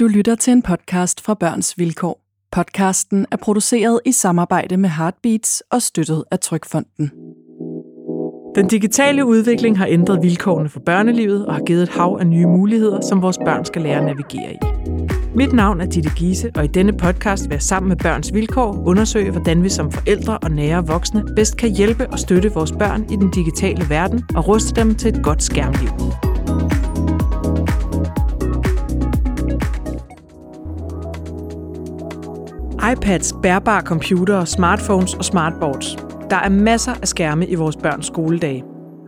Du lytter til en podcast fra Børns Vilkår. Podcasten er produceret i samarbejde med Heartbeats og støttet af Trykfonden. Den digitale udvikling har ændret vilkårene for børnelivet og har givet et hav af nye muligheder, som vores børn skal lære at navigere i. Mit navn er Ditte Giese, og i denne podcast vil jeg sammen med Børns Vilkår undersøge, hvordan vi som forældre og nære voksne bedst kan hjælpe og støtte vores børn i den digitale verden og ruste dem til et godt skærmliv. iPads, bærbare computere, smartphones og smartboards. Der er masser af skærme i vores børns skoledage.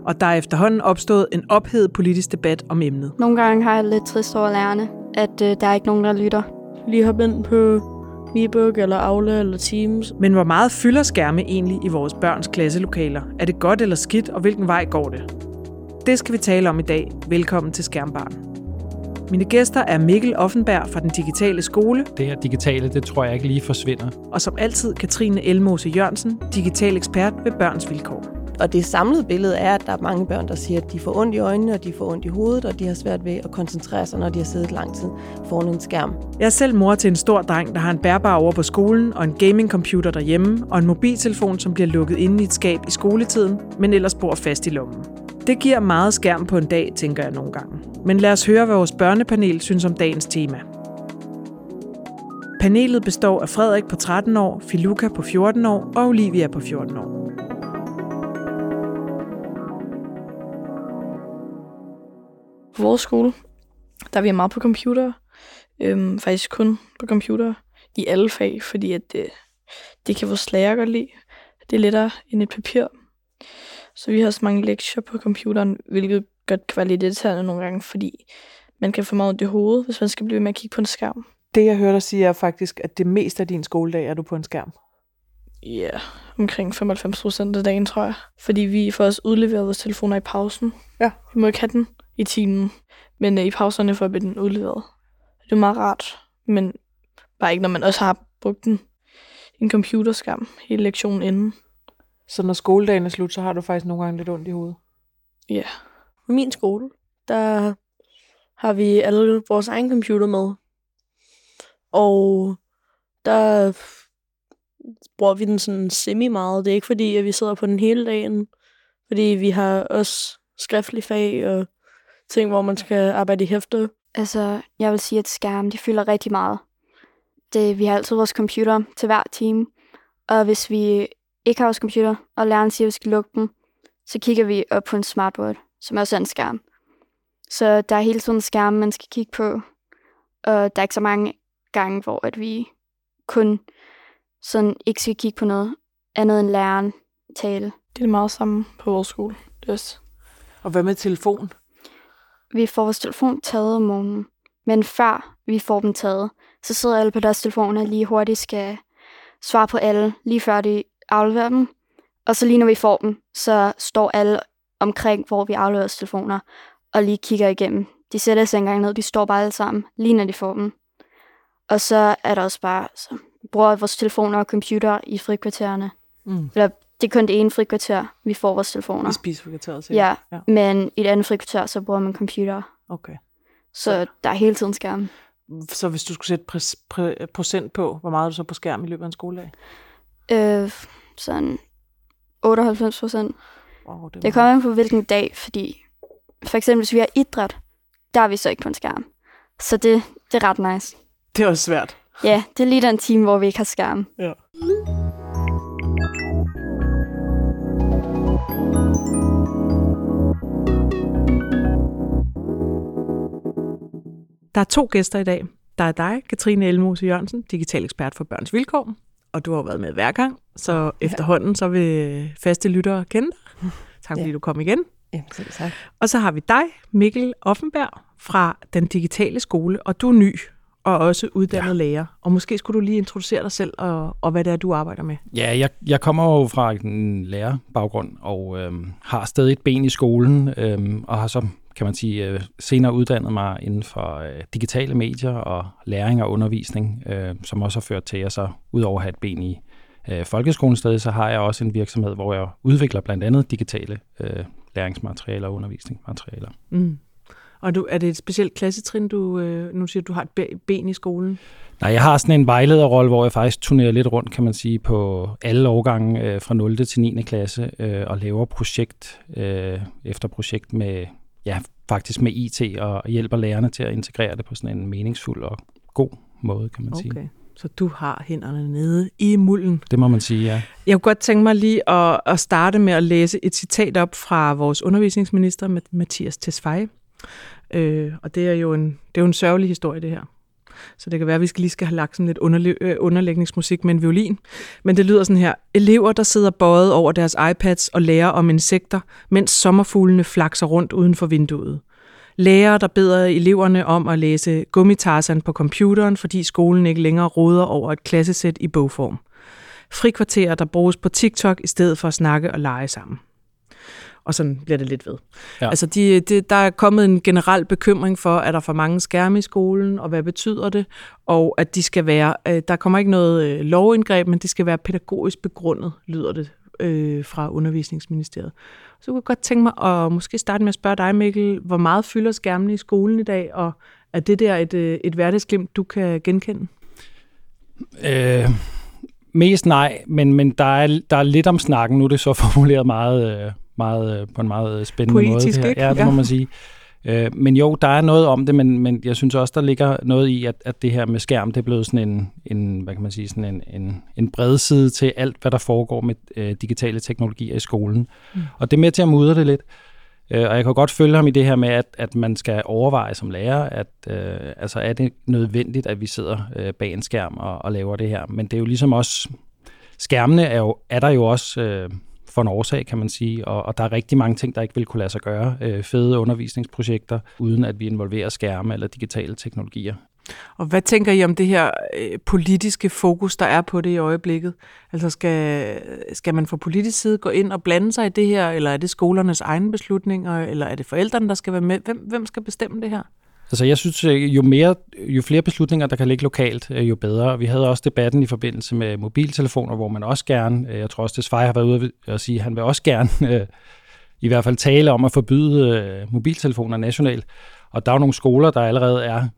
Og der er efterhånden opstået en ophedet politisk debat om emnet. Nogle gange har jeg lidt trist over lærerne, at øh, der er ikke nogen, der lytter. Lige hoppe ind på Mebook eller Aula eller Teams. Men hvor meget fylder skærme egentlig i vores børns klasselokaler? Er det godt eller skidt, og hvilken vej går det? Det skal vi tale om i dag. Velkommen til Skærmbarn. Mine gæster er Mikkel Offenberg fra den digitale skole. Det her digitale, det tror jeg ikke lige forsvinder. Og som altid Katrine Elmose Jørgensen, digital ekspert ved Børns Vilkår. Og det samlede billede er, at der er mange børn, der siger, at de får ondt i øjnene, og de får ondt i hovedet, og de har svært ved at koncentrere sig, når de har siddet lang tid foran en skærm. Jeg er selv mor til en stor dreng, der har en bærbar over på skolen, og en gamingcomputer derhjemme, og en mobiltelefon, som bliver lukket inde i et skab i skoletiden, men ellers bor fast i lommen. Det giver meget skærm på en dag, tænker jeg nogle gange. Men lad os høre, hvad vores børnepanel synes om dagens tema. Panelet består af Frederik på 13 år, Filuka på 14 år og Olivia på 14 år. På vores skole, der er vi meget på computer. Øhm, faktisk kun på computer i alle fag, fordi at det, det kan vores lærer godt lide. Det er lettere end et papir. Så vi har også mange lektier på computeren, hvilket godt kan være lidt irriterende nogle gange, fordi man kan få meget i hovedet, hvis man skal blive med at kigge på en skærm. Det, jeg hører dig sige, er faktisk, at det meste af din skoledag er du på en skærm. Ja, yeah, omkring 95 procent af dagen, tror jeg. Fordi vi får også udleveret vores telefoner i pausen. Ja. Vi må ikke have den i timen, men øh, i pauserne får vi den udleveret. Det er meget rart, men bare ikke, når man også har brugt den en computerskærm hele lektionen inden. Så når skoledagen er slut, så har du faktisk nogle gange lidt ondt i hovedet? Ja. Min skole, der har vi alle vores egen computer med. Og der bruger vi den sådan semi meget. Det er ikke fordi, at vi sidder på den hele dagen. Fordi vi har også skriftlige fag og ting, hvor man skal arbejde i hæfte. Altså, jeg vil sige, at skærmen, de fylder rigtig meget. Det, vi har altid vores computer til hver time. Og hvis vi ikke har vores computer, og læreren siger, at vi skal lukke den, så kigger vi op på en smartboard, som også er en skærm. Så der er hele tiden en skærm, man skal kigge på. Og der er ikke så mange gange, hvor at vi kun sådan ikke skal kigge på noget andet end læreren tale. Det er meget samme på vores skole. Det også. Og hvad med telefon? Vi får vores telefon taget om morgenen. Men før vi får dem taget, så sidder alle på deres telefoner lige hurtigt skal svare på alle, lige før de afleverer dem. Og så lige når vi får dem, så står alle omkring, hvor vi afleverer vores telefoner, og lige kigger igennem. De sætter sig engang ned, de står bare alle sammen, lige når de får dem. Og så er der også bare, så bruger vores telefoner og computer i frikvartererne. Mm. Eller det er kun det ene frikvarter, vi får vores telefoner. I spisefrikvarteret, Ja, ja, men i det andet frikvarter, så bruger man computer. Okay. Så, så der er hele tiden skærm. Så hvis du skulle sætte præ- præ- procent på, hvor meget er du så på skærm i løbet af en skoledag? Øh, sådan 98 procent. Wow, det, det kommer an på hvilken dag, fordi for eksempel hvis vi har idræt, der er vi så ikke på en skærm. Så det, det er ret nice. Det er også svært. Ja, det er lige den time, hvor vi ikke har skærm. Ja. Der er to gæster i dag. Der er dig, Katrine Elmose Jørgensen, digital ekspert for Børns Vilkår, og du har jo været med hver gang, så ja. efterhånden så vil faste lyttere kende dig. Tak fordi ja. du kom igen. Ja, selv tak. Og så har vi dig, Mikkel Offenberg, fra den digitale skole, og du er ny og også uddannet ja. lærer. Og måske skulle du lige introducere dig selv og, og hvad det er, du arbejder med. Ja, jeg, jeg kommer jo fra en lærerbaggrund og øhm, har stadig et ben i skolen, øhm, og har så, kan man sige, øh, senere uddannet mig inden for øh, digitale medier og læring og undervisning, øh, som også har ført til, at jeg så udover at have et ben i øh, folkeskolen stadig, så har jeg også en virksomhed, hvor jeg udvikler blandt andet digitale øh, læringsmaterialer og undervisningsmaterialer. Mm. Og du, er det et specielt klassetrin, du øh, nu siger, du har et ben i skolen? Nej, jeg har sådan en vejlederrolle, hvor jeg faktisk turnerer lidt rundt, kan man sige, på alle årgange øh, fra 0. til 9. klasse øh, og laver projekt øh, efter projekt med, ja, faktisk med IT og hjælper lærerne til at integrere det på sådan en meningsfuld og god måde, kan man okay. sige. Så du har hænderne nede i mulden. Det må man sige, ja. Jeg kunne godt tænke mig lige at, at starte med at læse et citat op fra vores undervisningsminister, Mathias Tesfaye. Øh, og det er jo en, det er jo en sørgelig historie, det her. Så det kan være, at vi skal lige skal have lagt sådan lidt underlæ- øh, underlægningsmusik med en violin. Men det lyder sådan her. Elever, der sidder bøjet over deres iPads og lærer om insekter, mens sommerfuglene flakser rundt uden for vinduet. Lærere, der beder eleverne om at læse gummitarsan på computeren, fordi skolen ikke længere råder over et klassesæt i bogform. Frikvarterer, der bruges på TikTok i stedet for at snakke og lege sammen og sådan bliver det lidt ved. Ja. Altså, de, de, der er kommet en generel bekymring for, at der er for mange skærme i skolen, og hvad betyder det, og at de skal være, øh, der kommer ikke noget øh, lovindgreb, men det skal være pædagogisk begrundet, lyder det øh, fra undervisningsministeriet. Så kunne jeg godt tænke mig at måske starte med at spørge dig, Mikkel, hvor meget fylder skærmene i skolen i dag, og er det der et, øh, et hverdagsglimt, du kan genkende? Øh, mest nej, men, men der, er, der er lidt om snakken. Nu er det så formuleret meget, øh, meget, øh, på en meget spændende Poetisk, måde. Ikke? Ja, det må man sige. Øh, men jo, der er noget om det, men, men jeg synes også, der ligger noget i, at, at det her med skærm, det er blevet sådan en, en hvad kan man sige, sådan en, en, en bred side til alt, hvad der foregår med øh, digitale teknologier i skolen. Mm. Og det er med til at mudre det lidt. Øh, og jeg kan godt følge ham i det her med, at, at man skal overveje som lærer, at øh, altså er det nødvendigt, at vi sidder øh, bag en skærm og, og laver det her. Men det er jo ligesom også, skærmene er, jo, er der jo også... Øh, for en årsag, kan man sige. Og, og der er rigtig mange ting, der ikke vil kunne lade sig gøre. Øh, fede undervisningsprojekter, uden at vi involverer skærme eller digitale teknologier. Og hvad tænker I om det her øh, politiske fokus, der er på det i øjeblikket? Altså skal, skal man fra politisk side gå ind og blande sig i det her, eller er det skolernes egne beslutninger, eller er det forældrene, der skal være med? Hvem, hvem skal bestemme det her? Altså jeg synes, øh, jo, mere, jo flere beslutninger, der kan ligge lokalt, øh, jo bedre. Vi havde også debatten i forbindelse med mobiltelefoner, hvor man også gerne, øh, jeg tror også, det Svej har været ude at sige, at han vil også gerne i hvert fald tale om at forbyde mobiltelefoner nationalt. Og der er jo nogle skoler, der allerede er,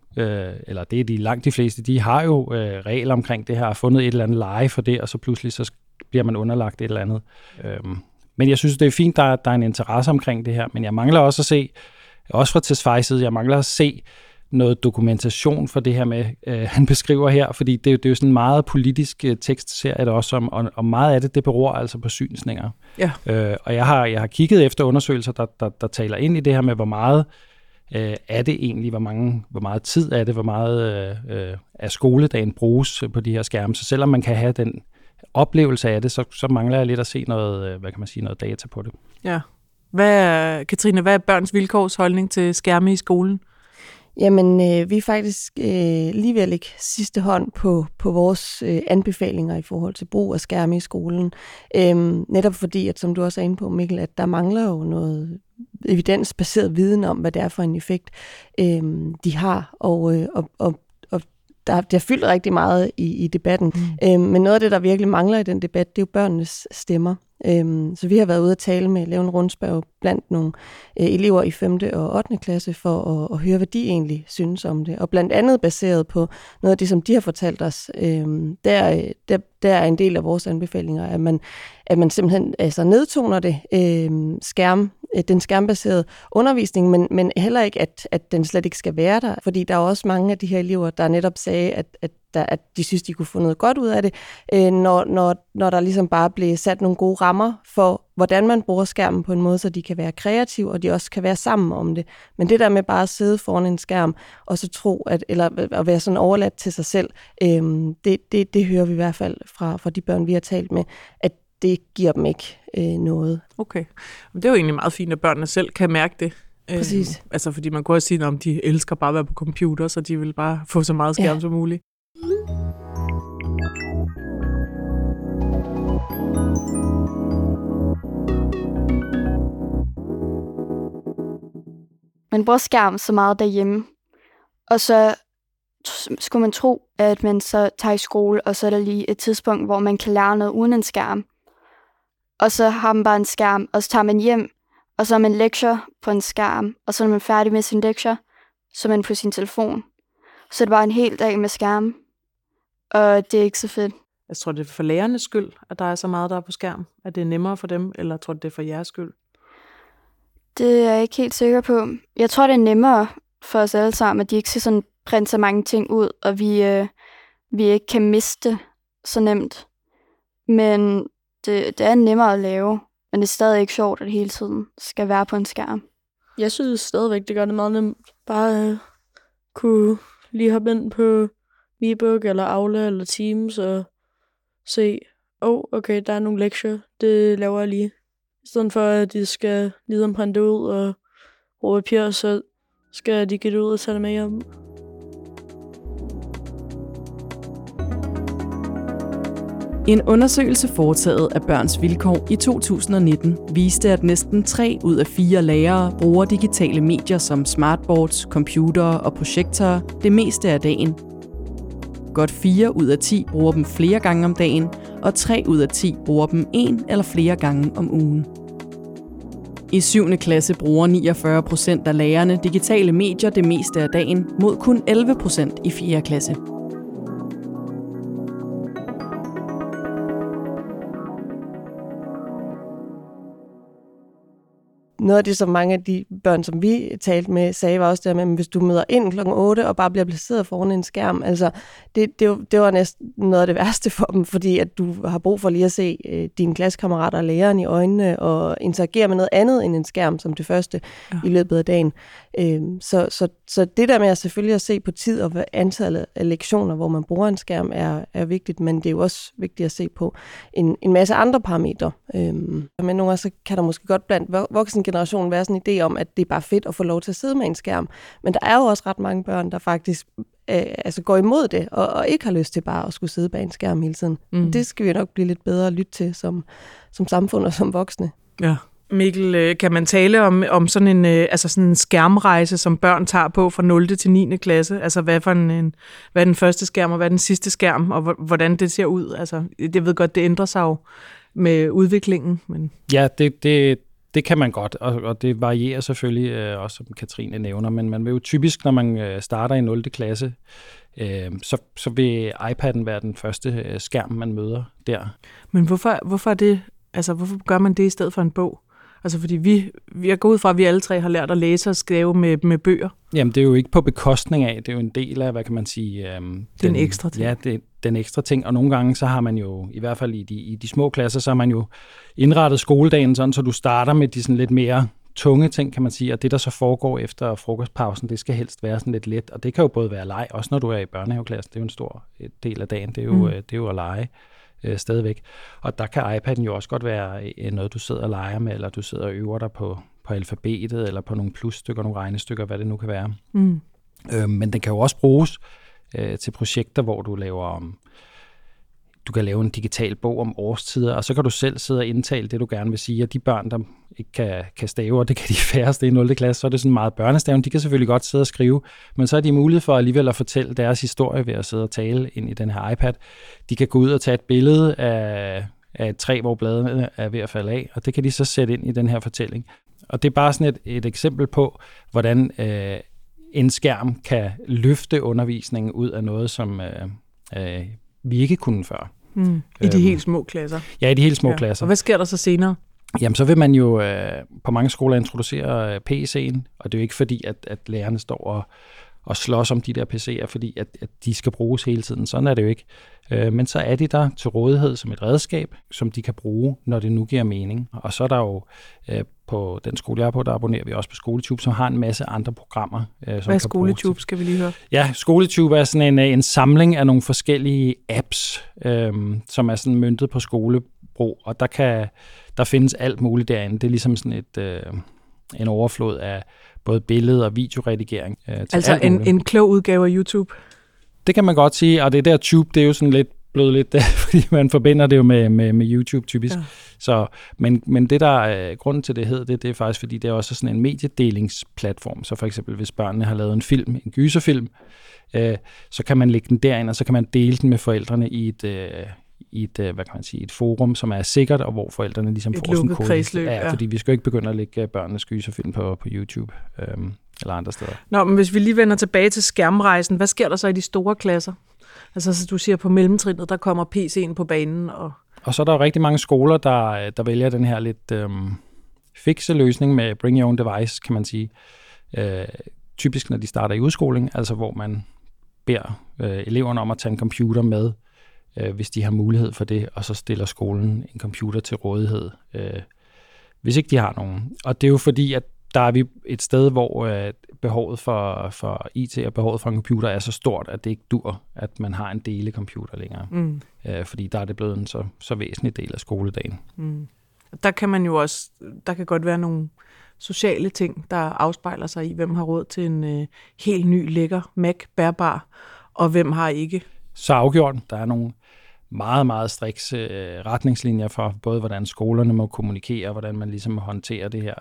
eller det er de langt de fleste, de har jo regler omkring det her, har fundet et eller andet leje for det, og så pludselig så bliver man underlagt et eller andet. Øhm, men jeg synes, det er fint, der, der er en interesse omkring det her, men jeg mangler også at se, også fra Tesfaye side, jeg mangler at se noget dokumentation for det her med, øh, han beskriver her, fordi det, det er jo sådan en meget politisk øh, tekstserie også, om, og, og meget af det, det beror altså på synsninger. Ja. Øh, og jeg har, jeg har kigget efter undersøgelser, der, der, der taler ind i det her med, hvor meget øh, er det egentlig, hvor, mange, hvor meget tid er det, hvor meget øh, øh af skoledagen bruges på de her skærme. Så selvom man kan have den oplevelse af det, så, så mangler jeg lidt at se noget, øh, hvad kan man sige, noget data på det. Ja, hvad er, Katrine, hvad er børns vilkårs holdning til skærme i skolen? Jamen, øh, vi er faktisk øh, lige ved at lægge sidste hånd på, på vores øh, anbefalinger i forhold til brug af skærme i skolen. Øhm, netop fordi, at som du også er inde på, Mikkel, at der mangler jo noget evidensbaseret viden om, hvad det er for en effekt, øh, de har. Og, øh, og, og, der, der fyldt rigtig meget i, i debatten. Mm. Øhm, men noget af det, der virkelig mangler i den debat, det er jo børnenes stemmer. Øhm, så vi har været ude at tale med, lave en rundspørg blandt nogle øh, elever i 5. og 8. klasse for at, at høre, hvad de egentlig synes om det. Og blandt andet baseret på noget af det, som de har fortalt os, øhm, der, der, der er en del af vores anbefalinger, at man, at man simpelthen altså, nedtoner det, øhm, skærm, Øh, den skærmbaserede undervisning, men, men heller ikke, at, at den slet ikke skal være der. Fordi der er også mange af de her elever, der netop sagde, at, at der, at de synes, de kunne få noget godt ud af det, øh, når, når, når der ligesom bare blev sat nogle gode rammer for, hvordan man bruger skærmen på en måde, så de kan være kreative, og de også kan være sammen om det. Men det der med bare at sidde foran en skærm, og så tro, at, eller øh, at være sådan overladt til sig selv, øh, det, det, det hører vi i hvert fald fra, fra de børn, vi har talt med, at det giver dem ikke øh, noget. Okay. Det er jo egentlig meget fint, at børnene selv kan mærke det. Præcis. Øh, altså fordi man kunne også sige, at de elsker bare at være på computer, så de vil bare få så meget skærm ja. som muligt. Man bruger skærm så meget derhjemme, og så skulle man tro, at man så tager i skole, og så er der lige et tidspunkt, hvor man kan lære noget uden en skærm. Og så har man bare en skærm, og så tager man hjem, Og så er man lektier på en skærm, og så er man færdig med sin lektier, så er man på sin telefon. Så er det bare en hel dag med skærm, og det er ikke så fedt. Jeg tror, det er for lærernes skyld, at der er så meget, der er på skærm. At det er nemmere for dem, eller tror du, det er for jeres skyld? Det er jeg ikke helt sikker på. Jeg tror, det er nemmere for os alle sammen, at de ikke skal sådan printe så mange ting ud, og vi, øh, vi ikke kan miste så nemt. Men det, det er nemmere at lave, men det er stadig ikke sjovt, at det hele tiden skal være på en skærm. Jeg synes stadigvæk, det gør det meget nemt. Bare øh, kunne lige hoppe ind på MeBook eller Aula eller Teams og se, åh, oh, okay, der er nogle lektier, det laver jeg lige. I stedet for, at de skal ligesom printe ud og bruge papir, så skal de give det ud og tage det med hjem. En undersøgelse foretaget af Børns Vilkår i 2019 viste, at næsten 3 ud af 4 lærere bruger digitale medier som smartboards, computere og projektorer det meste af dagen. Godt 4 ud af 10 bruger dem flere gange om dagen, og 3 ud af 10 bruger dem en eller flere gange om ugen. I 7. klasse bruger 49 procent af lærerne digitale medier det meste af dagen, mod kun 11 procent i 4. klasse. Noget af det, som mange af de børn, som vi talte med, sagde, var også det med, at hvis du møder ind kl. 8 og bare bliver placeret foran en skærm, altså det, det, det var næsten noget af det værste for dem, fordi at du har brug for lige at se øh, dine klassekammerater og læreren i øjnene og interagere med noget andet end en skærm som det første ja. i løbet af dagen. Øh, så, så, så det der med at selvfølgelig at se på tid og antallet af lektioner, hvor man bruger en skærm, er, er vigtigt, men det er jo også vigtigt at se på en, en masse andre parametre. Øh, men nogle gange så kan der måske godt blandt voksne generationen være sådan en idé om, at det er bare fedt at få lov til at sidde med en skærm. Men der er jo også ret mange børn, der faktisk øh, altså går imod det, og, og ikke har lyst til bare at skulle sidde bag en skærm hele tiden. Mm. Det skal vi nok blive lidt bedre at lytte til som, som samfund og som voksne. Ja. Mikkel, øh, kan man tale om, om sådan, en, øh, altså sådan en skærmrejse, som børn tager på fra 0. til 9. klasse? Altså hvad, for en, en, hvad er den første skærm, og hvad er den sidste skærm, og hvordan det ser ud? Altså, jeg ved godt, det ændrer sig jo med udviklingen. Men... Ja, det, det, det kan man godt, og, og det varierer selvfølgelig øh, også, som Katrine nævner, men man vil jo typisk, når man øh, starter i 0. klasse, øh, så, så vil iPad'en være den første øh, skærm, man møder der. Men hvorfor, hvorfor, er det, altså, hvorfor gør man det i stedet for en bog? Altså fordi vi, vi er gået ud fra, at vi alle tre har lært at læse og skrive med, med bøger. Jamen det er jo ikke på bekostning af, det er jo en del af, hvad kan man sige... Øhm, den, den ekstra ting. Ja, det, den ekstra ting, og nogle gange så har man jo, i hvert fald i de, i de små klasser, så har man jo indrettet skoledagen sådan, så du starter med de sådan lidt mere tunge ting, kan man sige, og det, der så foregår efter frokostpausen, det skal helst være sådan lidt let, og det kan jo både være leg, også når du er i børnehaveklassen, det er jo en stor del af dagen, det er jo, mm. det er jo at lege øh, stadigvæk. Og der kan iPad'en jo også godt være øh, noget, du sidder og leger med, eller du sidder og øver dig på, på alfabetet, eller på nogle plusstykker, nogle regnestykker, hvad det nu kan være. Mm. Øh, men den kan jo også bruges øh, til projekter, hvor du laver om du kan lave en digital bog om årstider, og så kan du selv sidde og indtale det, du gerne vil sige. Og de børn, der ikke kan, kan stave, og det kan de færreste i 0. klasse, så er det sådan meget børnestaven. De kan selvfølgelig godt sidde og skrive, men så er de mulighed for alligevel at fortælle deres historie ved at sidde og tale ind i den her iPad. De kan gå ud og tage et billede af, af et træ, hvor bladene er ved at falde af, og det kan de så sætte ind i den her fortælling. Og det er bare sådan et, et eksempel på, hvordan øh, en skærm kan løfte undervisningen ud af noget, som øh, øh, vi ikke kunne før. Mm. I de øhm, helt små klasser? Ja, i de helt små ja. klasser. Og hvad sker der så senere? Jamen, så vil man jo øh, på mange skoler introducere øh, PC'en, og det er jo ikke fordi, at, at lærerne står og, og slås om de der PC'er, fordi at, at de skal bruges hele tiden. Sådan er det jo ikke. Øh, men så er de der til rådighed som et redskab, som de kan bruge, når det nu giver mening. Og så er der jo øh, på den skole, jeg er på, der abonnerer vi også på SkoleTube, som har en masse andre programmer. Øh, som Hvad er SkoleTube, skal vi lige høre? Ja, SkoleTube er sådan en, en samling af nogle forskellige apps, øh, som er sådan myndet på skolebrug, og der kan der findes alt muligt derinde. Det er ligesom sådan et, øh, en overflod af både billede- og videoredigering. Øh, til altså en, en klog udgave af YouTube? Det kan man godt sige, og det der tube, det er jo sådan lidt blevet lidt fordi man forbinder det jo med, med, med YouTube typisk. Ja. Så, men, men det der er grunden til det hed, det, det er faktisk, fordi det er også sådan en mediedelingsplatform. Så for eksempel, hvis børnene har lavet en film, en gyserfilm, øh, så kan man lægge den derind, og så kan man dele den med forældrene i et, øh, i et, øh, hvad kan man sige, et forum, som er sikkert, og hvor forældrene ligesom Et får sådan en kode. kredsløb, ja, ja. fordi vi skal jo ikke begynde at lægge øh, børnenes gyserfilm på, på YouTube øhm, eller andre steder. Nå, men hvis vi lige vender tilbage til skærmrejsen, hvad sker der så i de store klasser? Altså, så du siger på mellemtrinnet, der kommer PC'en på banen, og Og så er der jo rigtig mange skoler, der, der vælger den her lidt øhm, fikse løsning med bring your own device, kan man sige. Øh, typisk når de starter i udskoling, altså hvor man beder øh, eleverne om at tage en computer med, øh, hvis de har mulighed for det, og så stiller skolen en computer til rådighed, øh, hvis ikke de har nogen. Og det er jo fordi, at der er vi et sted, hvor øh, behovet for, for IT og behovet for en computer er så stort, at det ikke dur, at man har en delecomputer længere. mm, Øh, fordi der er det blevet en så, så væsentlig del af skoledagen. mm. der kan man jo også, der kan godt være nogle sociale ting, der afspejler sig i, hvem har råd til en øh, helt ny, lækker Mac bærbar, og hvem har ikke. Så afgjort, der er nogle meget, meget strikse øh, retningslinjer for både, hvordan skolerne må kommunikere, og hvordan man ligesom må håndtere det her.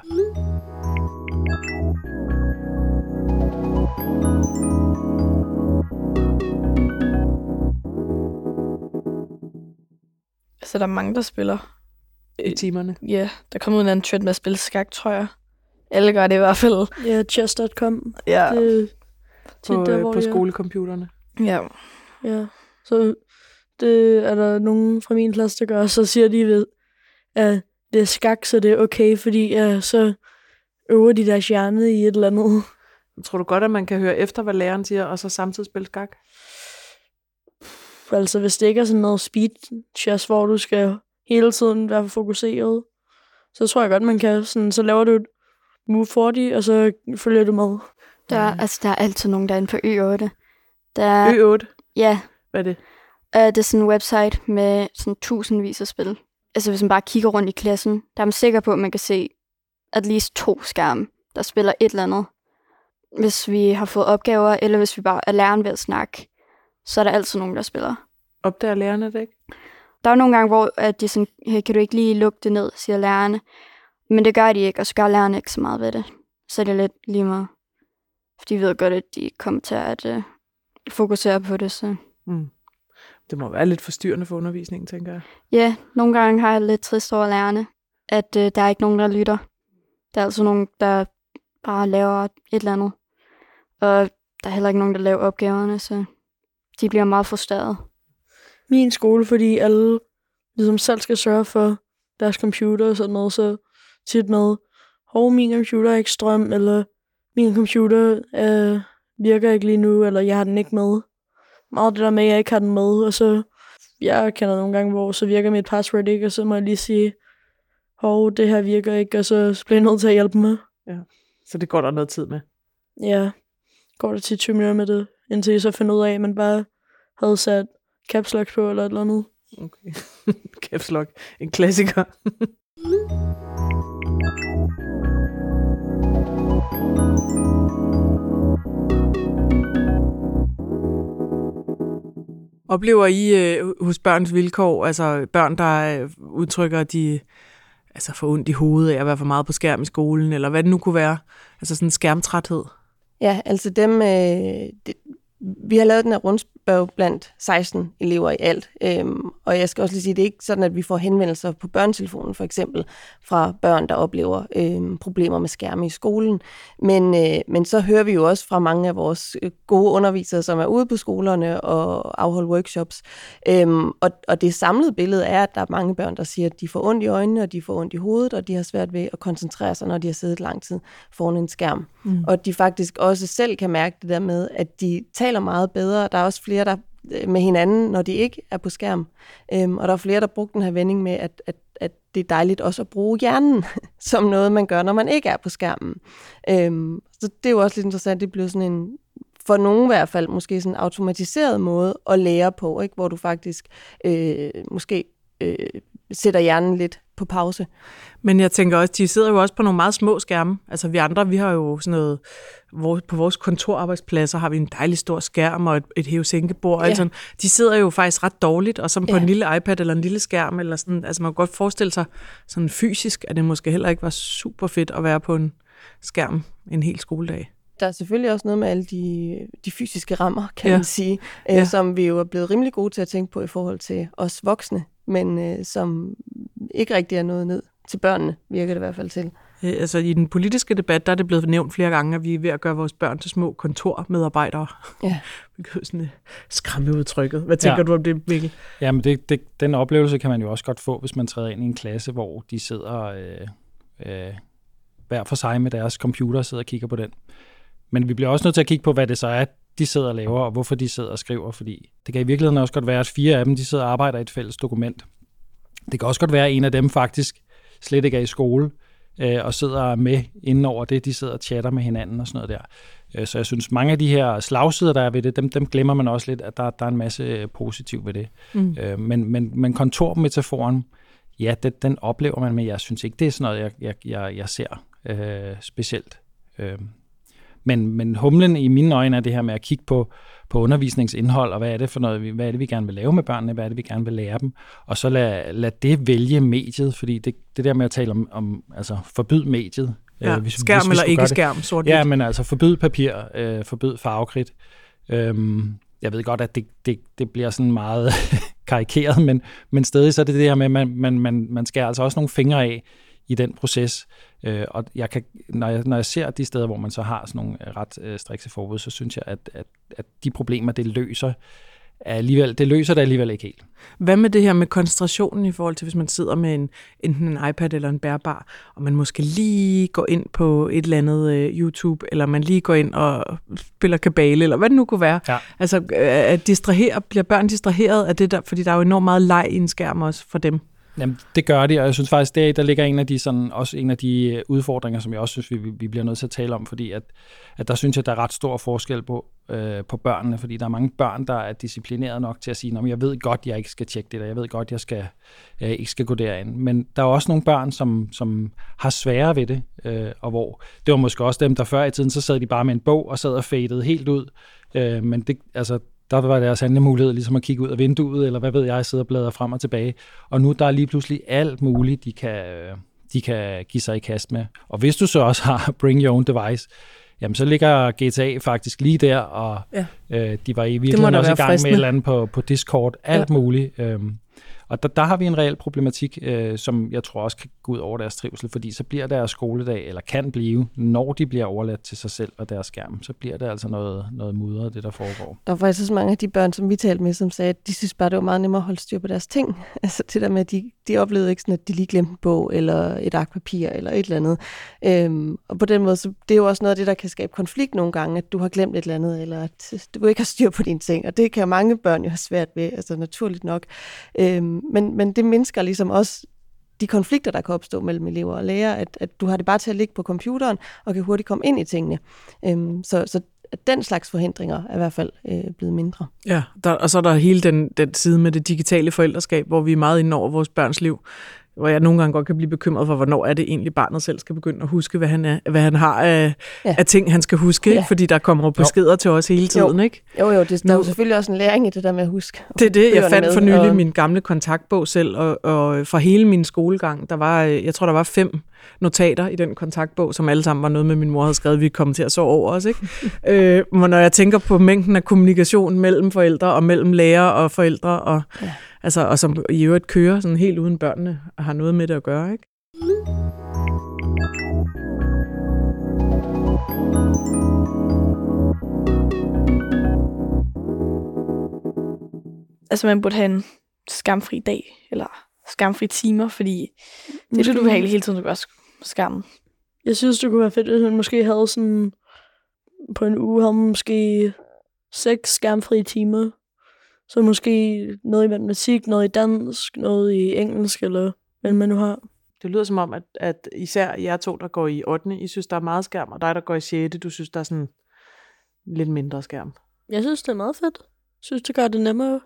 Altså, der er mange, der spiller. i timerne. Ja, der kommer ud en anden trend med at spille skak, tror jeg. Alle gør det i hvert fald. Ja, chess.com. Ja. Det, tit På, der, øh, hvor på jeg- skolecomputerne. ja. Ja, så det er der nogen fra min klasse, der gør, så siger de ved, at det er skak, så det er okay, fordi ja, så øver de deres hjerne i et eller andet. Tror du godt, at man kan høre efter, hvad læreren siger, og så samtidig spille skak? Altså, hvis det ikke er sådan noget speed chess, hvor du skal hele tiden være fokuseret, så tror jeg godt, man kan sådan, så laver du et move 40, og så følger du med. Der, er, altså, der er altid nogen, der er inde på Ø8. Der er, Ø8, ja, hvad er det? Øh, det er sådan en website med sådan tusindvis af spil. Altså hvis man bare kigger rundt i klassen, der er man sikker på, at man kan se at least to skærme, der spiller et eller andet. Hvis vi har fået opgaver, eller hvis vi bare er læreren ved at snakke, så er der altid nogen, der spiller. Opdager lærerne det ikke? Der er nogle gange, hvor at de sådan, hey, kan du ikke lige lukke det ned, siger lærerne. Men det gør de ikke, og så gør lærerne ikke så meget ved det. Så er det lidt lige meget. For de ved godt, at de kommer til at uh, fokusere på det. Så. Mm. Det må være lidt forstyrrende for undervisningen, tænker jeg. Ja, nogle gange har jeg lidt trist over lærerne, at uh, der er ikke nogen, der lytter. Der er altså nogen, der bare laver et eller andet. Og der er heller ikke nogen, der laver opgaverne, så de bliver meget frustreret. Min skole, fordi alle ligesom selv skal sørge for deres computer og sådan noget, så tit med, hov, min computer er ikke strøm, eller min computer øh, virker ikke lige nu, eller jeg har den ikke med. Meget det der med, at jeg ikke har den med, og så jeg kender nogle gange, hvor så virker mit password ikke, og så må jeg lige sige, hov, det her virker ikke, og så bliver jeg nødt til at hjælpe med. Så det går der noget tid med. Ja, går der tit 20 minutter med det, indtil jeg så finder ud af, at man bare havde sat caps lock på, eller et eller andet. Okay. Caps lock. En klassiker. Oplever I øh, hos børns vilkår, altså børn, der øh, udtrykker, at de altså får ondt i hovedet af at være for meget på skærm i skolen, eller hvad det nu kunne være, altså sådan en skærmtræthed? Ja, altså dem, øh, det, vi har lavet den her rundspørg blandt 16 elever i alt, øhm, og jeg skal også lige sige, det er ikke sådan, at vi får henvendelser på børnetelefonen for eksempel fra børn, der oplever øhm, problemer med skærme i skolen, men, øh, men så hører vi jo også fra mange af vores øh, gode undervisere, som er ude på skolerne og afholder workshops, øhm, og, og det samlede billede er, at der er mange børn, der siger, at de får ondt i øjnene, og de får ondt i hovedet, og de har svært ved at koncentrere sig, når de har siddet lang tid foran en skærm. Mm. Og de faktisk også selv kan mærke det der med, at de taler meget bedre. Der er også flere, der øh, med hinanden, når de ikke er på skærm. Øhm, og der er flere, der brugte den her vending med, at, at, at det er dejligt også at bruge hjernen som noget, man gør, når man ikke er på skærmen. Øhm, så det er jo også lidt interessant, det bliver sådan en, for nogen i hvert fald, måske sådan en automatiseret måde at lære på, ikke? hvor du faktisk øh, måske øh, sætter hjernen lidt på pause. Men jeg tænker også, de sidder jo også på nogle meget små skærme. Altså vi andre, vi har jo sådan noget, hvor, på vores kontorarbejdspladser har vi en dejlig stor skærm og et, et hæve-sænkebord. Ja. Altså, de sidder jo faktisk ret dårligt, og som på Ja. en lille iPad eller en lille skærm, eller sådan, altså man kan godt forestille sig sådan fysisk, at det måske heller ikke var super fedt at være på en skærm en hel skoledag. Der er selvfølgelig også noget med alle de, de fysiske rammer, kan Ja. man sige, øh, Ja. som vi jo er blevet rimelig gode til at tænke på i forhold til os voksne, men øh, som ikke rigtig er noget ned til børnene, virker det i hvert fald til. Øh, Altså i den politiske debat, der er det blevet nævnt flere gange, at vi er ved at gøre vores børn til små kontormedarbejdere. Ja. Hvilket er sådan øh, skræmmeudtrykket. Hvad tænker Ja. du om det, Mikkel? Jamen, det, det, den oplevelse kan man jo også godt få, hvis man træder ind i en klasse, hvor de sidder øh, øh, hver for sig med deres computer og sidder og kigger på den. Men vi bliver også nødt til at kigge på, hvad det så er, de sidder og laver, og hvorfor de sidder og skriver, fordi det kan i virkeligheden også godt være, at fire af dem, de sidder og arbejder i et fælles dokument. Det kan også godt være, at en af dem faktisk slet ikke er i skole, øh, og sidder med inden over det, de sidder og chatter med hinanden og sådan noget der. Øh, Så jeg synes, mange af de her slagsider, der er ved det, dem, dem glemmer man også lidt, at der, der er en masse positivt ved det. Mm. Øh, men, men, men kontormetaforen, ja, den, den oplever man, men jeg synes ikke, det er sådan noget, jeg, jeg, jeg, jeg ser øh, specielt. Øh, men, men humlen i mine øjne er det her med at kigge på, på undervisningsindhold, og hvad er det for noget, vi- hvad er det, vi gerne vil lave med børnene, hvad er det, vi gerne vil lære dem, og så lad, lad det vælge mediet, fordi det, det der med at tale om, om altså forbyd mediet. Ja, øh, hvis- skærm hvis vi eller ikke skærm, sort Ja, men altså forbyd papir, øh, forbyd farvekridt. Øhm, jeg ved godt, at det, det, det bliver sådan meget karikeret, men, men stadig så er det det her med, at man, man, man, man skærer altså også nogle fingre af i den proces. Øh, og jeg kan, når, jeg, når jeg ser de steder, hvor man så har sådan nogle øh, ret øh, strikse forbud, så synes jeg, at, at, at de problemer, det løser, er alligevel, det løser det alligevel ikke helt. Hvad med det her med koncentrationen i forhold til, hvis man sidder med en, enten en iPad eller en bærbar, og man måske lige går ind på et eller andet øh, YouTube, eller man lige går ind og spiller kabale, eller hvad det nu kunne være. Ja. Altså, øh, at distrahere, bliver børn distraheret af det der, fordi der er jo enormt meget leg i en skærm også for dem. Jamen, det gør de, og jeg synes faktisk, der, der ligger en af de, sådan, også en af de øh, udfordringer, som jeg også synes, vi, vi- bliver nødt til at tale om, fordi at, at der synes jeg, der er ret stor forskel på, øh, på børnene, fordi der er mange børn, der er disciplineret nok til at sige, at jeg ved godt, jeg ikke skal tjekke det der, jeg ved godt, jeg skal, øh, ikke skal gå derind. Men der er også nogle børn, som, som har sværere ved det, øh, og hvor det var måske også dem, der før i tiden, så sad de bare med en bog og sad og fadede helt ud. Øh, men det, altså, der var deres handlemulighed ligesom at kigge ud af vinduet, eller hvad ved jeg, sidde og bladre frem og tilbage. Og nu der er lige pludselig alt muligt, de kan, øh, de kan give sig i kast med. Og hvis du så også har Bring Your Own Device, jamen så ligger GTA faktisk lige der, og Ja. øh, de var i virkeligheden også i gang med fristende. et eller andet på, på Discord, alt ja. muligt. Øhm, og der, der har vi en reel problematik, øh, som jeg tror også kan gå ud over deres trivsel, fordi så bliver deres skoledag, eller kan blive, når de bliver overladt til sig selv og deres skærm, så bliver det altså noget, noget mudret, det der foregår. Der var faktisk så mange af de børn, som vi talte med, som sagde, at de synes bare, det var meget nemmere at holde styr på deres ting. Altså det der med, at de, de oplevede ikke sådan, at de lige glemte en bog, eller et ark papir, eller et eller andet. Øhm, og på den måde, så det er jo også noget af det, der kan skabe konflikt nogle gange, at du har glemt et eller andet, eller at du ikke har styr på dine ting. Og det kan mange børn jo have svært ved, altså naturligt nok. Øhm, men, men det mindsker ligesom også de konflikter, der kan opstå mellem elever og lærere, at, at du har det bare til at ligge på computeren, og kan hurtigt komme ind i tingene. Øhm, så, så den slags forhindringer er i hvert fald øh, blevet mindre. Ja, der, og så er der hele den, den side med det digitale forældreskab, hvor vi er meget inde over vores børns liv, hvor jeg nogle gange godt kan blive bekymret for, hvornår er det egentlig barnet selv skal begynde at huske, hvad han, er, hvad han har af, Ja. af ting, han skal huske, Ja. ja. fordi der kommer jo beskeder til os hele tiden, Jo. ikke? Jo, jo, det, der er jo selvfølgelig også en læring i det der med at huske. Det er det, jeg fandt for nylig og- min gamle kontaktbog selv, og, og fra hele min skolegang, der var, øh, jeg tror, der var fem notater i den kontaktbog, som alle sammen var noget med, min mor havde skrevet, vi kom til at sove over os. Ikke? øh, men når jeg tænker på mængden af kommunikation mellem forældre og mellem lærer og forældre, og, Ja. ja. altså, og som i øvrigt kører sådan helt uden børnene, og har noget med det at gøre. Ikke? Altså, man burde have en skamfri dag, eller skamfri timer, fordi det er lidt ubehageligt hele tiden at gøre skam. Jeg synes, det kunne være fedt, hvis man måske havde sådan... På en uge havde man måske seks skærmfrie timer. Så måske noget i matematik, noget i dansk, noget i engelsk, eller hvad man nu har. Det lyder som om, at, at især jer to, der går i 8. I synes, der er meget skærm, og dig, der går i 6. Du synes, der er sådan lidt mindre skærm. Jeg synes, det er meget fedt. Jeg synes, det gør det nemmere.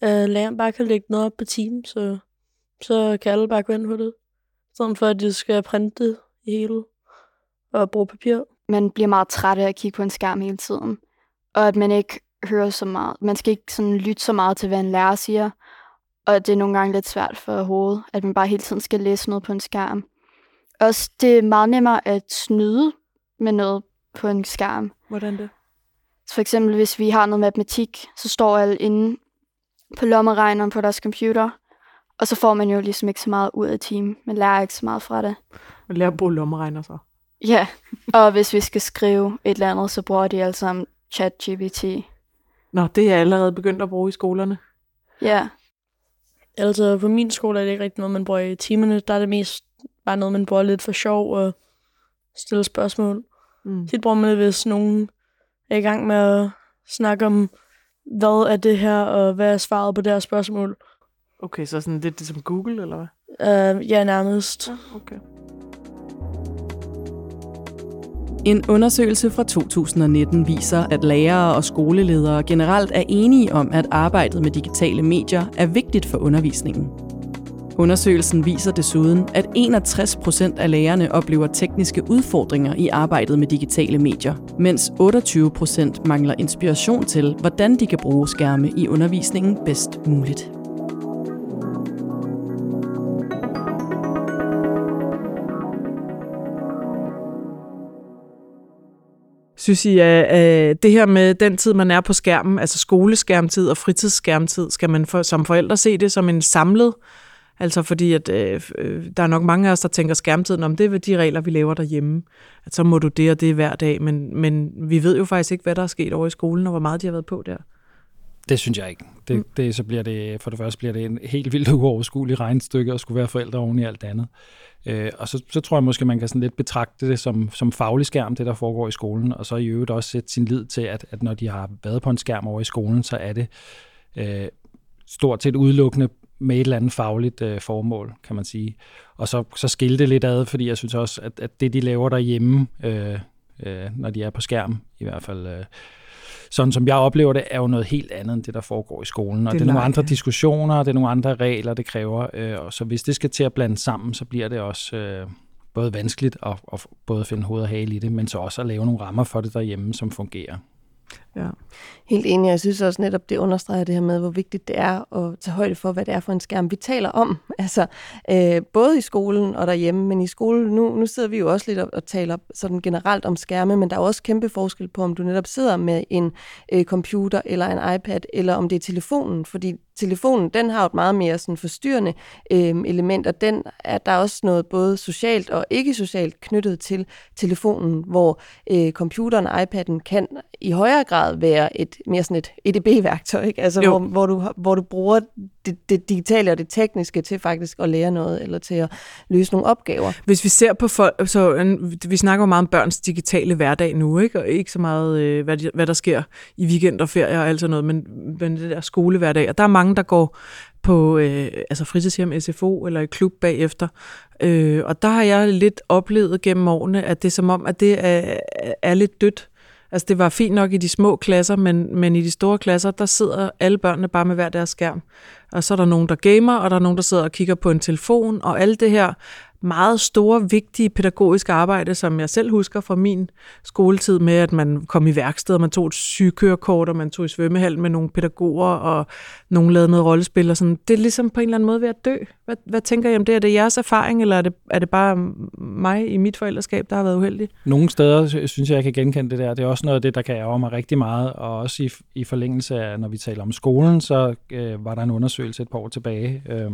at læreren bare kan lægge noget op på team, så, så kan alle bare gå ind på det. Sådan for, at de skal printe det hele og bruge papir. Man bliver meget træt af at kigge på en skærm hele tiden. Og at man ikke hører så meget. Man skal ikke sådan lytte så meget til, hvad en lærer siger. Og det er nogle gange lidt svært for hovedet, at man bare hele tiden skal læse noget på en skærm. Også det er meget nemmere at snyde med noget på en skærm. Hvordan det? Så for eksempel, hvis vi har noget matematik, så står alle inde på lommeregneren på deres computer, og så får man jo ligesom ikke så meget ud af timen. Man lærer ikke så meget fra det. Man lærer at bruge lommeregner så. Ja, og hvis vi skal skrive et eller andet, så bruger de alle sammen ChatGPT. Nå, det er allerede begyndt at bruge i skolerne. Ja, Altså på min skole er det ikke rigtig noget, man bruger i timerne. Der er det mest bare noget, man bruger lidt for sjov og stille spørgsmål. Mm. Tit bruger man det, hvis nogen er i gang med at snakke om, hvad er det her, og hvad er svaret på det her spørgsmål. Okay, så sådan lidt det som Google, eller hvad? Uh, ja, nærmest. Okay. En undersøgelse fra 2019 viser, at lærere og skoleledere generelt er enige om, at arbejdet med digitale medier er vigtigt for undervisningen. Undersøgelsen viser desuden, at 61 procent af lærerne oplever tekniske udfordringer i arbejdet med digitale medier, mens 28 procent mangler inspiration til, hvordan de kan bruge skærme i undervisningen bedst muligt. Synes I, at det her med den tid, man er på skærmen, altså skoleskærmtid og fritidsskærmtid, skal man for, som forældre se det som en samlet? Altså fordi, at øh, øh, der er nok mange af os, der tænker skærmtiden om, det er de regler, vi laver derhjemme. At så må du det og det hver dag, men, men vi ved jo faktisk ikke, hvad der er sket over i skolen, og hvor meget de har været på der. Det synes jeg ikke. Det, Mm. det, så bliver det, for det første bliver det en helt vildt uoverskuelig regnstykke at skulle være forældre oven i alt andet. Øh, og så, så tror jeg måske, man kan sådan lidt betragte det som, som faglig skærm, det der foregår i skolen, og så i øvrigt også sætte sin lid til, at, at når de har været på en skærm over i skolen, så er det øh, stort set udelukkende med et eller andet fagligt øh, formål, kan man sige. Og så, så skille det lidt ad, fordi jeg synes også, at, at det, de laver derhjemme, øh, øh, når de er på skærm, i hvert fald... Øh, sådan som jeg oplever det, er jo noget helt andet end det, der foregår i skolen. Og Det det er nogle andre diskussioner, og det er nogle andre regler, det kræver. Øh, og så hvis det skal til at blande sammen, så bliver det også øh, både vanskeligt at, at både finde hoved og hale i det, men så også at lave nogle rammer for det derhjemme, som fungerer. Ja. Helt enig, jeg synes også netop, det understreger det her med, hvor vigtigt det er at tage højde for, hvad det er for en skærm, vi taler om. Altså, øh, både i skolen og derhjemme, men i skolen, nu, nu sidder vi jo også lidt og, og taler sådan generelt om skærme, men der er også kæmpe forskel på, om du netop sidder med en øh, computer eller en iPad, eller om det er telefonen, fordi telefonen, den har jo et meget mere sådan forstyrrende øh, element, og den er der er også noget både socialt og ikke socialt knyttet til telefonen, hvor øh, computeren og iPad'en kan i højere grad være et mere sådan et EDB-værktøj, ikke? Altså, Jo. hvor, hvor, du, hvor du bruger det, det digitale og det tekniske til faktisk at lære noget, eller til at løse nogle opgaver. Hvis vi ser på folk, så vi snakker jo meget om børns digitale hverdag nu, ikke? og ikke så meget, øh, hvad, hvad der sker i weekend og ferie og alt sådan noget, men, men det der skolehverdag. Og der er mange, der går på øh, altså fritidshjem, SFO eller i klub bagefter. Øh, og der har jeg lidt oplevet gennem årene, at det er som om, at det er, er lidt dødt. Altså det var fint nok i de små klasser, men, men i de store klasser, der sidder alle børnene bare med hver deres skærm. Og så er der nogen, der gamer, og der er nogen, der sidder og kigger på en telefon, og alt det her meget store, vigtige pædagogiske arbejde, som jeg selv husker fra min skoletid med, at man kom i værksted, og man tog et sygekørekort, og man tog i svømmehallen med nogle pædagoger, og nogen lavede noget rollespil, og sådan. Det er ligesom på en eller anden måde ved at dø. Hvad, hvad tænker I om det? Er det jeres erfaring, eller er det, er det bare mig i mit forældreskab, der har været uheldig? Nogle steder synes jeg, jeg kan genkende det der. Det er også noget af det, der kan ærge mig rigtig meget, og også i, i forlængelse af, når vi taler om skolen, så øh, var der en undersøgelse et par år tilbage, øh,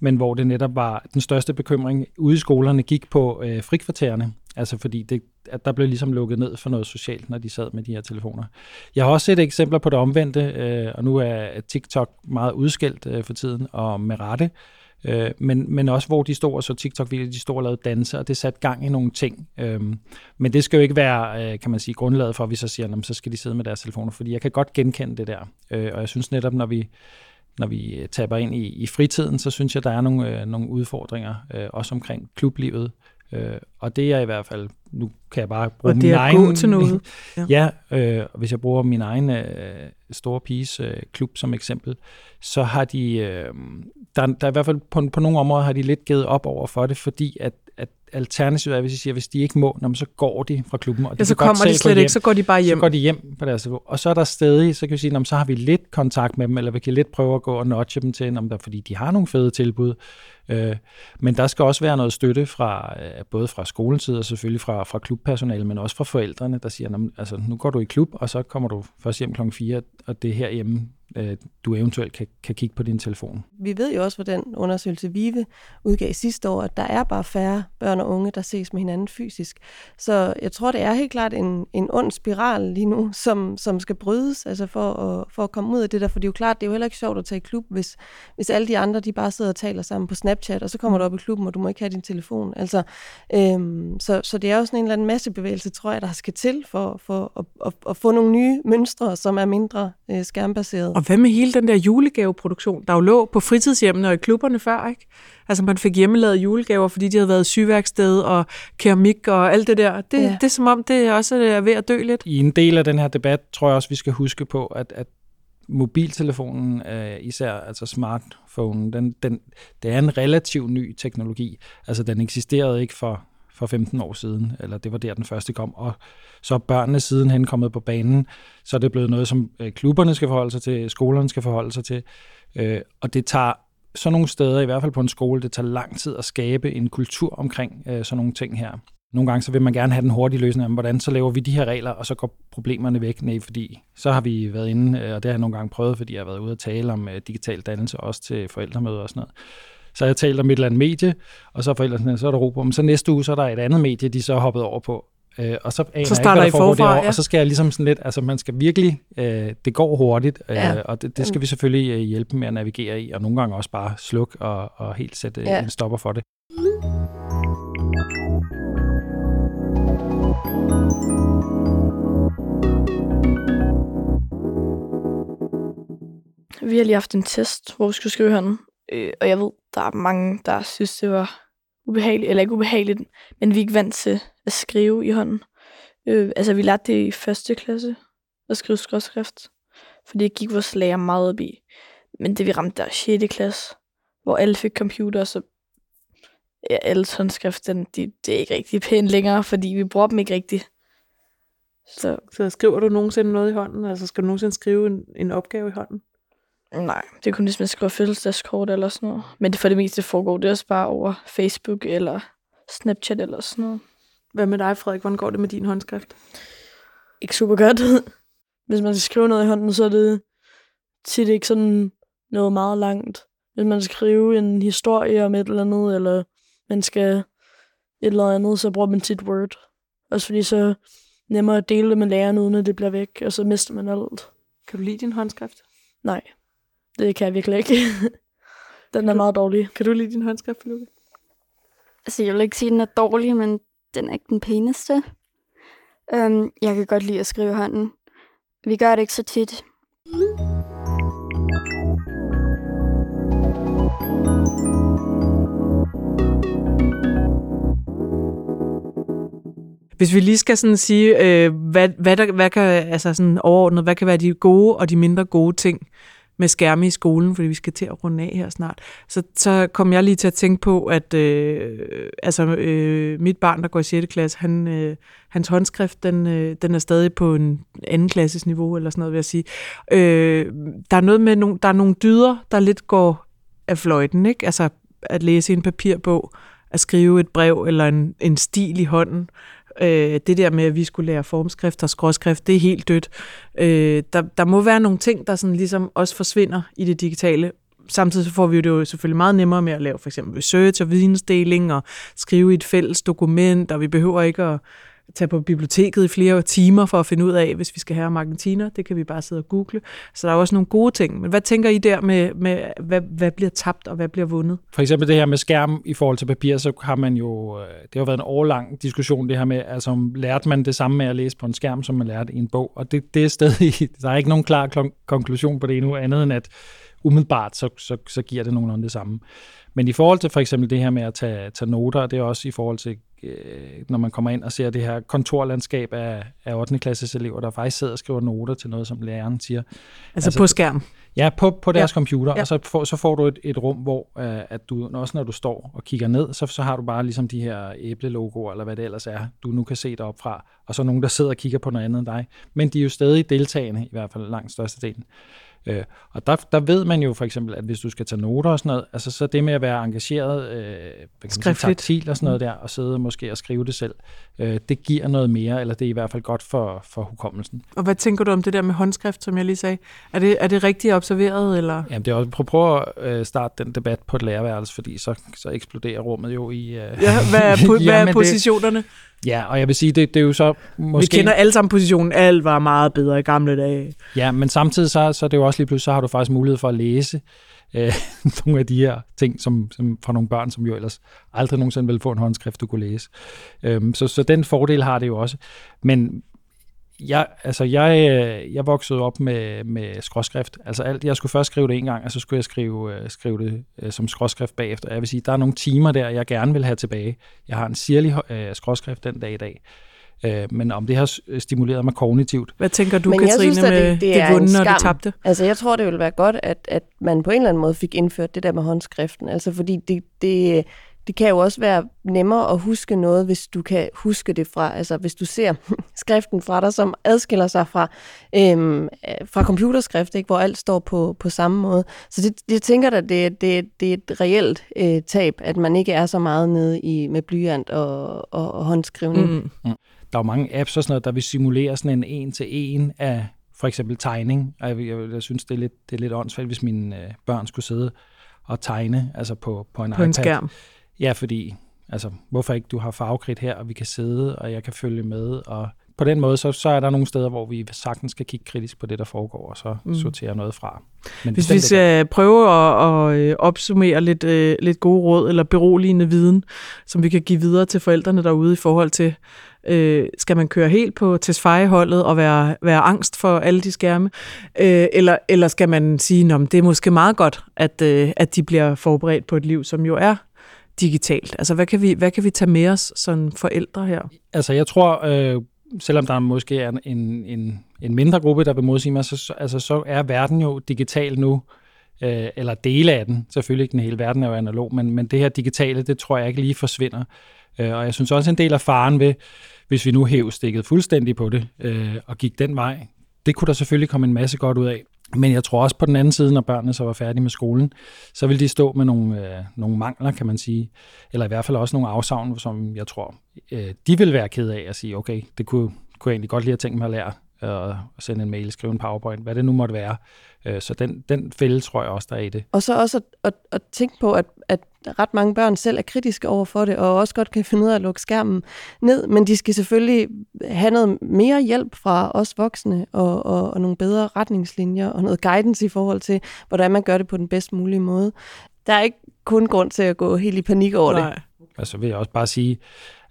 men hvor det netop var den største bekymring ude i skolerne gik på øh, frikvartererne. Altså fordi det, at der blev ligesom lukket ned for noget socialt, når de sad med de her telefoner. Jeg har også set eksempler på det omvendte, øh, og nu er TikTok meget udskilt øh, for tiden, og med rette. Øh, men, men også hvor de stod og så TikTok-videoer, de stod og lavede danse, og det satte gang i nogle ting. Øh, men det skal jo ikke være, øh, kan man sige, grundlaget for, at vi så siger, at så skal de sidde med deres telefoner, fordi jeg kan godt genkende det der. Øh, og jeg synes netop, når vi, når vi øh, taber ind i, i fritiden, så synes jeg, der er nogle, øh, nogle udfordringer, øh, også omkring klublivet. Øh, og det er i hvert fald, nu kan jeg bare bruge Og min egen... til noget. Ja, ja øh, hvis jeg bruger min egen øh, store piges øh, klub som eksempel, så har de, øh, der, der er i hvert fald på, på nogle områder har de lidt givet op over for det, fordi at, at alternativet er, hvis I siger, hvis de ikke må, så går de fra klubben. Og de ja, så kommer de slet hjem, ikke, så går de bare hjem. Så går de hjem på deres niveau. Og så er der stadig, så kan vi sige, så har vi lidt kontakt med dem, eller vi kan lidt prøve at gå og notche dem til, om der, fordi de har nogle fede tilbud. Øh, men der skal også være noget støtte fra øh, både fra skoletid og selvfølgelig fra, fra klubpersonale, men også fra forældrene, der siger, altså, nu går du i klub, og så kommer du først hjem klokken 4, og det er herhjemme, øh, du eventuelt kan, kan kigge på din telefon. Vi ved jo også, hvordan undersøgelse VIVE udgav sidste år, at der er bare færre børn og unge, der ses med hinanden fysisk. Så jeg tror, det er helt klart en, en ond spiral lige nu, som, som skal brydes altså for, at, for at komme ud af det der. For det er jo klart, det er jo heller ikke sjovt at tage i klub, hvis, hvis alle de andre de bare sidder og taler sammen på Snapchat, og så kommer du op i klubben, og du må ikke have din telefon. Altså, øhm, så, så det er også en eller anden massebevægelse, tror jeg, der skal til for, for at, at, at få nogle nye mønstre, som er mindre øh, skærmbaserede. Og hvad med hele den der julegaveproduktion, der jo lå på fritidshjemmene og i klubberne før, ikke? Altså man fik hjemmelavet julegaver, fordi de havde været syværksted og keramik og alt det der. Det, ja. det er som om, det også er ved at dø lidt. I en del af den her debat, tror jeg også, vi skal huske på, at, at mobiltelefonen, øh, især altså smartphone, den, den, det er en relativt ny teknologi. Altså den eksisterede ikke for, for 15 år siden, eller det var der, den første kom. Og så er børnene sidenhen kommet på banen, så er det blevet noget, som øh, klubberne skal forholde sig til, skolerne skal forholde sig til. Øh, og det tager så nogle steder, i hvert fald på en skole, det tager lang tid at skabe en kultur omkring øh, sådan nogle ting her. Nogle gange så vil man gerne have den hurtige løsning, om hvordan så laver vi de her regler, og så går problemerne væk. Nej, fordi så har vi været inde, og det har jeg nogle gange prøvet, fordi jeg har været ude at tale om digital dannelse, også til forældremøder og sådan noget. Så har jeg talt om et eller andet medie, og så er forældrene, så er der ro på, men så næste uge, så er der et andet medie, de så har hoppet over på. Øh, og så, så starter ikke, I forfra, ja. og så skal jeg ligesom sådan lidt, altså man skal virkelig, øh, det går hurtigt, øh, ja. og det, det skal vi selvfølgelig øh, hjælpe med at navigere i, og nogle gange også bare slukke og, og helt sætte ja. en stopper for det. Vi har lige haft en test, hvor vi skulle skrive hånden. Øh, og jeg ved, der er mange, der synes, det var ubehageligt, eller ikke ubehageligt, men vi er ikke vant til at skrive i hånden. Øh, altså, vi lærte det i første klasse, at skrive skråskrift, for det gik vores lærer meget op i. Men det vi ramte der 6. klasse, hvor alle fik computer, så ja, alle håndskrift, den, de, det er ikke rigtig pænt længere, fordi vi bruger dem ikke rigtigt. Så, så skriver du nogensinde noget i hånden? Altså skal du nogensinde skrive en, en opgave i hånden? Nej, det er kun hvis man skriver fødselsdagskort eller sådan noget. Men det for det meste foregår det også bare over Facebook eller Snapchat eller sådan noget. Hvad med dig, Frederik? Hvordan går det med din håndskrift? Ikke super godt. Hvis man skal skrive noget i hånden, så er det tit ikke sådan noget meget langt. Hvis man skal skrive en historie om et eller andet, eller man skal et eller andet, så bruger man tit Word. Også fordi så nemmere at dele det med læreren, uden at det bliver væk, og så mister man alt. Kan du lide din håndskrift? Nej. Det kan jeg virkelig ikke. den kan er du, meget dårlig. Kan du lide din håndskrift, Lukke? Altså, jeg vil ikke sige, at den er dårlig, men den er ikke den pæneste. Um, jeg kan godt lide at skrive hånden. Vi gør det ikke så tit. Hvis vi lige skal sådan sige, øh, hvad, hvad, der, hvad kan, altså sådan overordnet, hvad kan være de gode og de mindre gode ting med skærme i skolen, fordi vi skal til at runde af her snart, så, så kom jeg lige til at tænke på, at øh, altså, øh, mit barn, der går i 6. klasse, han, øh, hans håndskrift, den, øh, den er stadig på en anden klasses niveau, eller sådan noget, vil jeg sige. Øh, der er noget med, no, der er nogle dyder, der lidt går af fløjten, ikke? Altså at læse en papirbog, at skrive et brev eller en, en stil i hånden. Øh, det der med, at vi skulle lære formskrift og skråskrift, det er helt dødt. Øh, der, der må være nogle ting, der sådan ligesom også forsvinder i det digitale. Samtidig så får vi det jo selvfølgelig meget nemmere med at lave for eksempel research og vidensdeling og skrive i et fælles dokument, og vi behøver ikke at tage på biblioteket i flere timer for at finde ud af, hvis vi skal have Argentina. Det kan vi bare sidde og google. Så der er også nogle gode ting. Men hvad tænker I der med, med hvad, hvad bliver tabt og hvad bliver vundet? For eksempel det her med skærm i forhold til papir, så har man jo, øh, det har været en årlang diskussion, det her med, altså lærte man det samme med at læse på en skærm, som man lærte i en bog. Og det, det er stadig, der er ikke nogen klar konklusion på det endnu, andet end at umiddelbart, så, så, så giver det nogenlunde det samme. Men i forhold til for eksempel det her med at tage, tage noter, det er også i forhold til øh, når man kommer ind og ser det her kontorlandskab af, af 8. klasses elever, der faktisk sidder og skriver noter til noget, som læreren siger. Altså, altså på skærm? Ja, på, på deres Ja. computer, Ja. og så får, så får du et, et rum, hvor øh, at du, også når du står og kigger ned, så, så har du bare ligesom de her æblelogoer, eller hvad det ellers er, du nu kan se derop fra, og så nogen, der sidder og kigger på noget andet end dig. Men de er jo stadig deltagende, i hvert fald langt størstedelen. Øh, og der, der ved man jo for eksempel, at hvis du skal tage noter og sådan noget, altså så det med at være engageret, øh, sige, taktil og sådan noget der, og sidde måske og skrive det selv, øh, det giver noget mere, eller det er i hvert fald godt for, for hukommelsen. Og hvad tænker du om det der med håndskrift, som jeg lige sagde? Er det, er det rigtigt observeret, eller? Jamen, det er også, prøv, prøv at øh, starte den debat på et lærerværelse, fordi så, så eksploderer rummet jo i... Øh, Ja, hvad er, po- hvad er Jamen, det- positionerne? Ja, og jeg vil sige, det, det er jo så måske... Vi kender alle sammen positionen. Alt var meget bedre i gamle dage. Ja, men samtidig så, så er det jo også lige pludselig, så har du faktisk mulighed for at læse øh, nogle af de her ting som, som fra nogle børn, som jo ellers aldrig nogensinde ville få en håndskrift, du kunne læse. Øhm, så, så den fordel har det jo også. Men jeg, altså jeg, øh, jeg voksede op med, med skråskrift. Altså alt, jeg skulle først skrive det en gang, og så skulle jeg skrive, øh, skrive det øh, som skråskrift bagefter. Jeg vil sige, der er nogle timer der, jeg gerne vil have tilbage. Jeg har en sirlig øh, skråskrift den dag i dag. Øh, men om det har stimuleret mig kognitivt, Hvad tænker du, Men jeg Katrine, synes, at det- med det det, er det en vunde og det tabte? Altså, jeg tror, det ville være godt, at, at man på en eller anden måde fik indført det der med håndskriften. Altså, fordi det, det, det kan jo også være nemmere at huske noget, hvis du kan huske det fra, altså hvis du ser skriften fra dig, som adskiller sig fra, øhm, øh, fra computerskrift, ikke, hvor alt står på, på samme måde. Så det, jeg tænker at det, det, det er et reelt øh, tab, at man ikke er så meget nede i med blyant og, og, og håndskrivning. Mm. der er jo mange apps og sådan noget, der vil simulere sådan en en-til-en af for eksempel tegning. Og jeg, jeg, jeg synes, det er lidt, det er lidt åndssvagt, hvis mine øh, børn skulle sidde og tegne altså på, på en På iPad. en skærm. Ja, fordi altså, hvorfor ikke du har farvekridt her, og vi kan sidde, og jeg kan følge med, og på den måde, så, så er der nogle steder, hvor vi sagtens skal kigge kritisk på det, der foregår, og så Mm. sortere noget fra. Men Hvis vi skal prøve at, at øh, opsummere lidt, øh, lidt gode råd eller beroligende viden, som vi kan give videre til forældrene derude i forhold til, øh, skal man køre helt på Tesfaye-holdet og være, være angst for alle de skærme, øh, eller, eller skal man sige, at det er måske meget godt, at, øh, at de bliver forberedt på et liv, som jo er digitalt. Altså, hvad kan vi, hvad kan vi tage med os som forældre her? Altså, jeg tror, øh, selvom der måske er en, en, en mindre gruppe, der vil modsige mig, så, altså, så er verden jo digital nu, øh, eller dele af den. Selvfølgelig ikke den hele verden er jo analog, men, men det her digitale, det tror jeg ikke lige forsvinder. Øh, og jeg synes også, en del af faren ved, hvis vi nu hæv stikket fuldstændig på det, øh, og gik den vej, det kunne der selvfølgelig komme en masse godt ud af. Men jeg tror også på den anden side, når børnene så var færdige med skolen, så vil de stå med nogle, øh, nogle mangler, kan man sige. Eller i hvert fald også nogle afsavn, som jeg tror, øh, de vil være ked af at sige, okay, det kunne, kunne jeg egentlig godt lige have tænkt mig at lære øh, at sende en mail, skrive en powerpoint, hvad det nu måtte være. Øh, så den, den fælde tror jeg også, der er i det. Og så også at, at, at tænke på, at, at ret mange børn selv er kritiske over for det, og også godt kan finde ud af at lukke skærmen ned, men de skal selvfølgelig have noget mere hjælp fra os voksne, og, og, og nogle bedre retningslinjer, og noget guidance i forhold til, hvordan man gør det på den bedst mulige måde. Der er ikke kun grund til at gå helt i panik over det. Nej. Og så vil jeg også bare sige,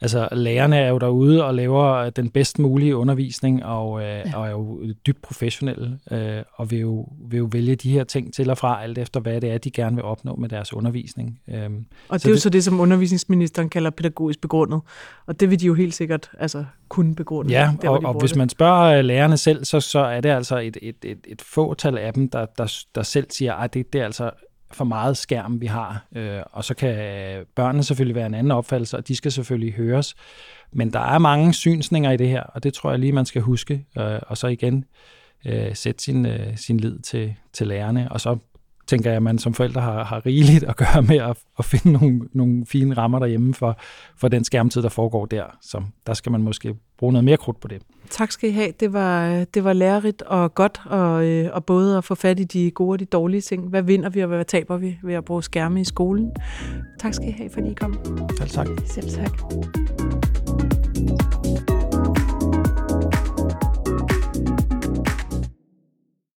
altså lærerne er jo derude og laver den bedst mulige undervisning, og, øh, ja. og er jo dybt professionelle, øh, og vil jo, vil jo vælge de her ting til og fra, alt efter hvad det er, de gerne vil opnå med deres undervisning. Øhm, Og det er jo det- så det, som undervisningsministeren kalder pædagogisk begrundet. Og det vil de jo helt sikkert altså, kunne begrunde. Ja, der, og, de og hvis man spørger øh, lærerne selv, så, så er det altså et, et, et, et fåtal af dem, der, der, der selv siger, at det, det er altså for meget skærm, vi har. Øh, og så kan børnene selvfølgelig være en anden opfattelse, og de skal selvfølgelig høres. Men der er mange synsninger i det her, og det tror jeg lige, man skal huske. Øh, og så igen øh, sætte sin, øh, sin lid til, til lærerne, og så tænker jeg, at man som forældre har, har rigeligt at gøre med at, at finde nogle, nogle fine rammer derhjemme for, for den skærmtid, der foregår der. Så der skal man måske bruge noget mere krudt på det. Tak skal I have. Det var, det var lærerigt og godt, og, øh, og både at få fat i de gode og de dårlige ting. Hvad vinder vi, og hvad taber vi ved at bruge skærme i skolen? Tak skal I have, fordi I kom. Selv tak. Selv tak.